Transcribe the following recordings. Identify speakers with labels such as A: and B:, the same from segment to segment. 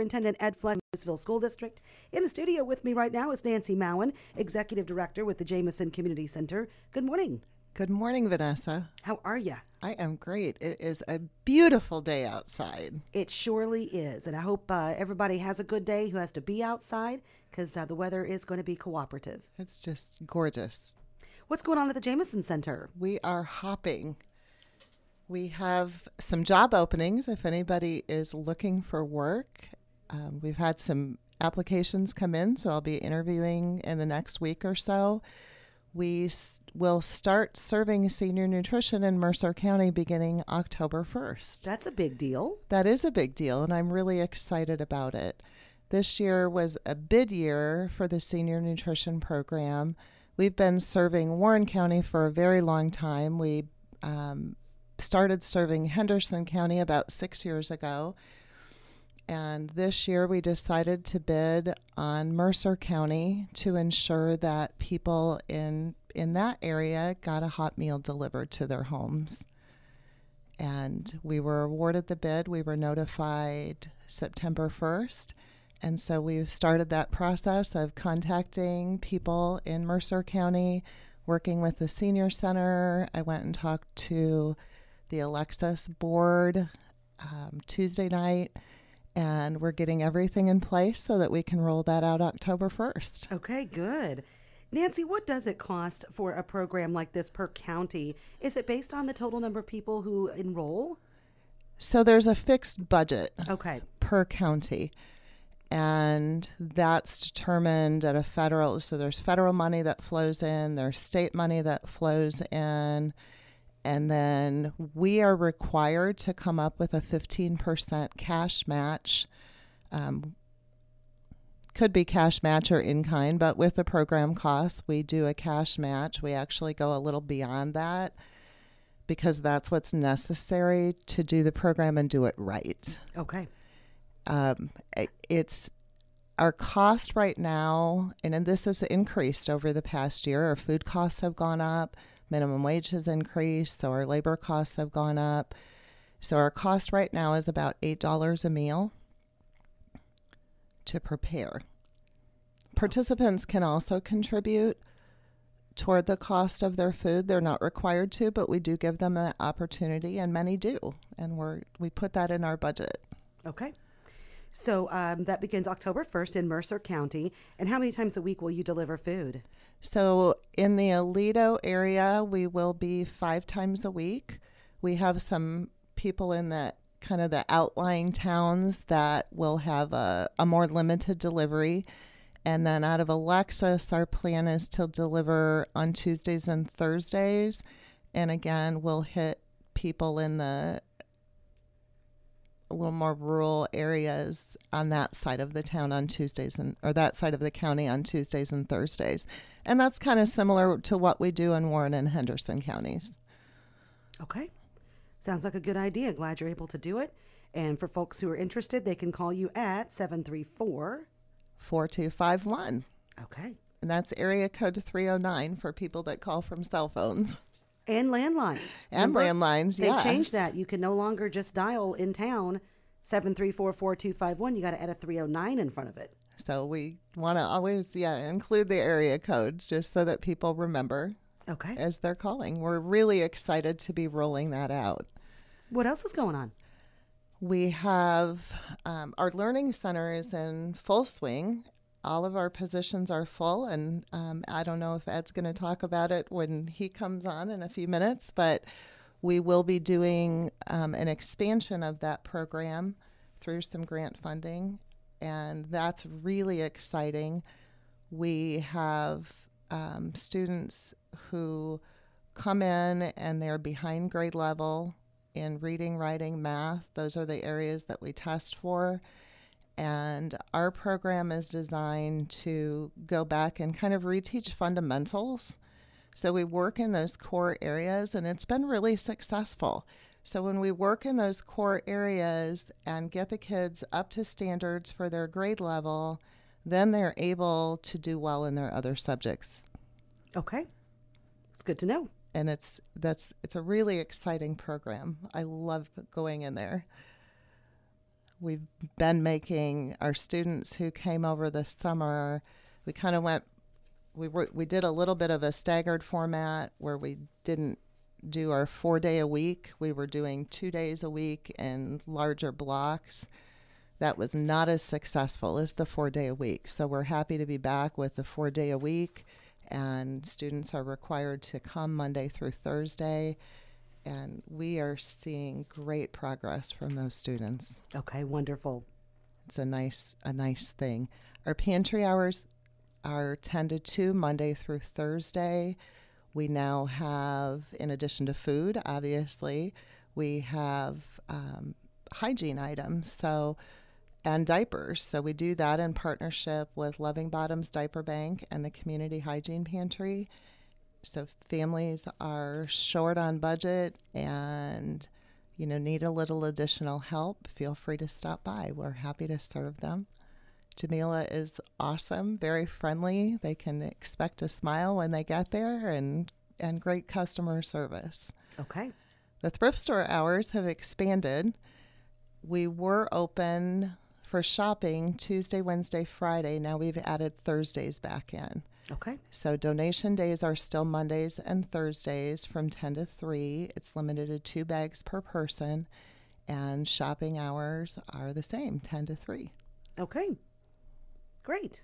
A: Superintendent Ed Fleck, Louisville School District. In the studio with me right now is Nancy Mowen, Executive Director with the Jamieson Community Center. Good morning.
B: Good morning, Vanessa.
A: How are you?
B: I am great. It is a beautiful day outside.
A: It surely is. And I hope uh, everybody has a good day who has to be outside because uh, the weather is going to be cooperative.
B: It's just gorgeous.
A: What's going on at the Jamieson Center?
B: We are hopping. We have some job openings if anybody is looking for work. Um, we've had some applications come in, so I'll be interviewing in the next week or so. We s- will start serving senior nutrition in Mercer County beginning October 1st.
A: That's a big deal.
B: That is a big deal, and I'm really excited about it. This year was a bid year for the senior nutrition program. We've been serving Warren County for a very long time. We um, started serving Henderson County about six years ago. And this year we decided to bid on Mercer County to ensure that people in in that area got a hot meal delivered to their homes. And we were awarded the bid. We were notified September 1st. And so we've started that process of contacting people in Mercer County, working with the senior center. I went and talked to the Alexis board um, Tuesday night and we're getting everything in place so that we can roll that out October 1st.
A: Okay, good. Nancy, what does it cost for a program like this per county? Is it based on the total number of people who enroll?
B: So there's a fixed budget
A: Okay.
B: per county, and that's determined at a federal. So there's federal money that flows in, there's state money that flows in, and then we are required to come up with a 15% cash match. Um, could be cash match or in kind, but with the program costs, we do a cash match. We actually go a little beyond that because that's what's necessary to do the program and do it right.
A: Okay.
B: Um, it's our cost right now, and, and this has increased over the past year. Our food costs have gone up, minimum wage has increased, so our labor costs have gone up. So our cost right now is about eight dollars a meal to prepare. Participants can also contribute toward the cost of their food. They're not required to, but we do give them that opportunity, and many do, and we're we put that in our budget.
A: Okay. So um, that begins October 1st in Mercer County. And how many times a week will you deliver food?
B: So in the Aledo area, we will be five times a week. We have some people in the kind of the outlying towns that will have a, a more limited delivery. And then out of Alexis, our plan is to deliver on Tuesdays and Thursdays. And again, we'll hit people in the a little more rural areas on that side of the town on Tuesdays and or that side of the county on Tuesdays and Thursdays. And that's kind of similar to what we do in Warren and Henderson counties.
A: Okay. Sounds like a good idea. Glad you're able to do it. And for folks who are interested, they can call you at 734.
B: 4251.
A: Okay.
B: And that's area code 309 for people that call from cell phones
A: And landlines.
B: and
A: Remember?
B: landlines.
A: They
B: yes.
A: changed that. You can no longer just dial in town 734-4251. You got to add a 309 in front of it.
B: So we want to always yeah, include the area codes just so that people remember
A: Okay.
B: as they're calling. We're really excited to be rolling that out.
A: What else is going on?
B: We have um, our learning center is in full swing. All of our positions are full, and um, I don't know if Ed's going to talk about it when he comes on in a few minutes, but we will be doing um, an expansion of that program through some grant funding, and that's really exciting. We have um, students who come in and they're behind grade level in reading, writing, math. Those are the areas that we test for. And our program is designed to go back and kind of reteach fundamentals. So we work in those core areas, and it's been really successful. So when we work in those core areas and get the kids up to standards for their grade level, then they're able to do well in their other subjects.
A: Okay. It's good to know.
B: and it's that's it's a really exciting program. I love going in there. We've been making our students who came over this summer. We kind of went. We were, we did a little bit of a staggered format where we didn't do our four day a week. We were doing two days a week in larger blocks. That was not as successful as the four day a week. So we're happy to be back with the four day a week, and students are required to come Monday through Thursday. And we are seeing great progress from those students.
A: Okay, wonderful.
B: It's a nice a nice thing. Our pantry hours are 10 to 2 Monday through Thursday. We now have, in addition to food, obviously, we have um, hygiene items. So and diapers. So we do that in partnership with Loving Bottoms Diaper Bank and the Community Hygiene Pantry. So families are short on budget and you know need a little additional help, feel free to stop by. We're happy to serve them. Jamila is awesome, very friendly. They can expect a smile when they get there and and great customer service.
A: Okay.
B: The thrift store hours have expanded. We were open for shopping Tuesday, Wednesday, Friday. Now we've added Thursdays back in.
A: Okay.
B: So donation days are still Mondays and Thursdays from 10 to 3. It's limited to two bags per person. And shopping hours are the same 10 to 3.
A: Okay. Great.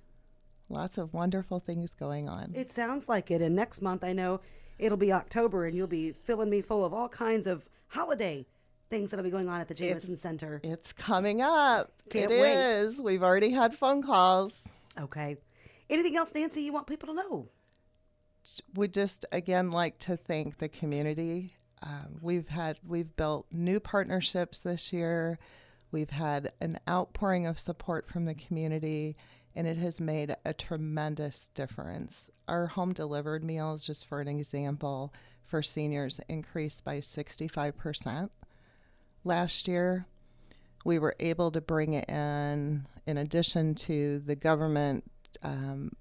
B: Lots of wonderful things going on.
A: It sounds like it. And next month, I know it'll be October, and you'll be filling me full of all kinds of holiday things that'll be going on at the Jamieson Center.
B: It's coming up.
A: Can't
B: It
A: wait.
B: is. We've already had phone calls.
A: Okay. Anything else, Nancy, you want people to know?
B: would just again like to thank the community. Um, we've had we've built new partnerships this year. We've had an outpouring of support from the community, and it has made a tremendous difference. Our home delivered meals, just for an example, for seniors increased by 65% last year. We were able to bring in, in addition to the government um,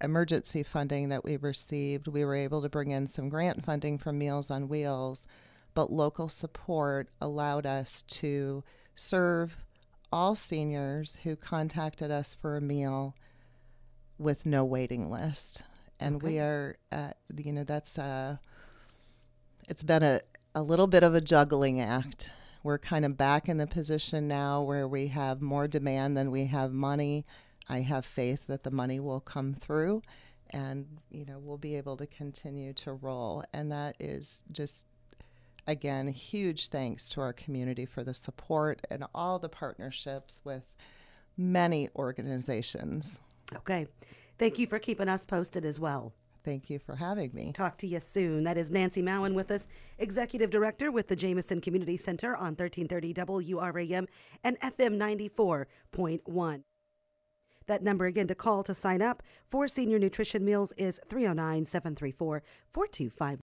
B: emergency funding that we received, we were able to bring in some grant funding from Meals on Wheels, but local support allowed us to serve all seniors who contacted us for a meal with no waiting list. And we are, uh, you know, that's uh, it's been a, a little bit of a juggling act. We're kind of back in the position now where we have more demand than we have money. I have faith that the money will come through and, you know, we'll be able to continue to roll. And that is just, again, huge thanks to our community for the support and all the partnerships with many organizations.
A: Okay. Thank you for keeping us posted as well.
B: Thank you for having me.
A: Talk to you soon. That is Nancy Mowen with us, Executive Director with the Jamieson Community Center on 1330 WRAM and FM 94.1. That number again to call to sign up for senior nutrition meals is 309 734 4251.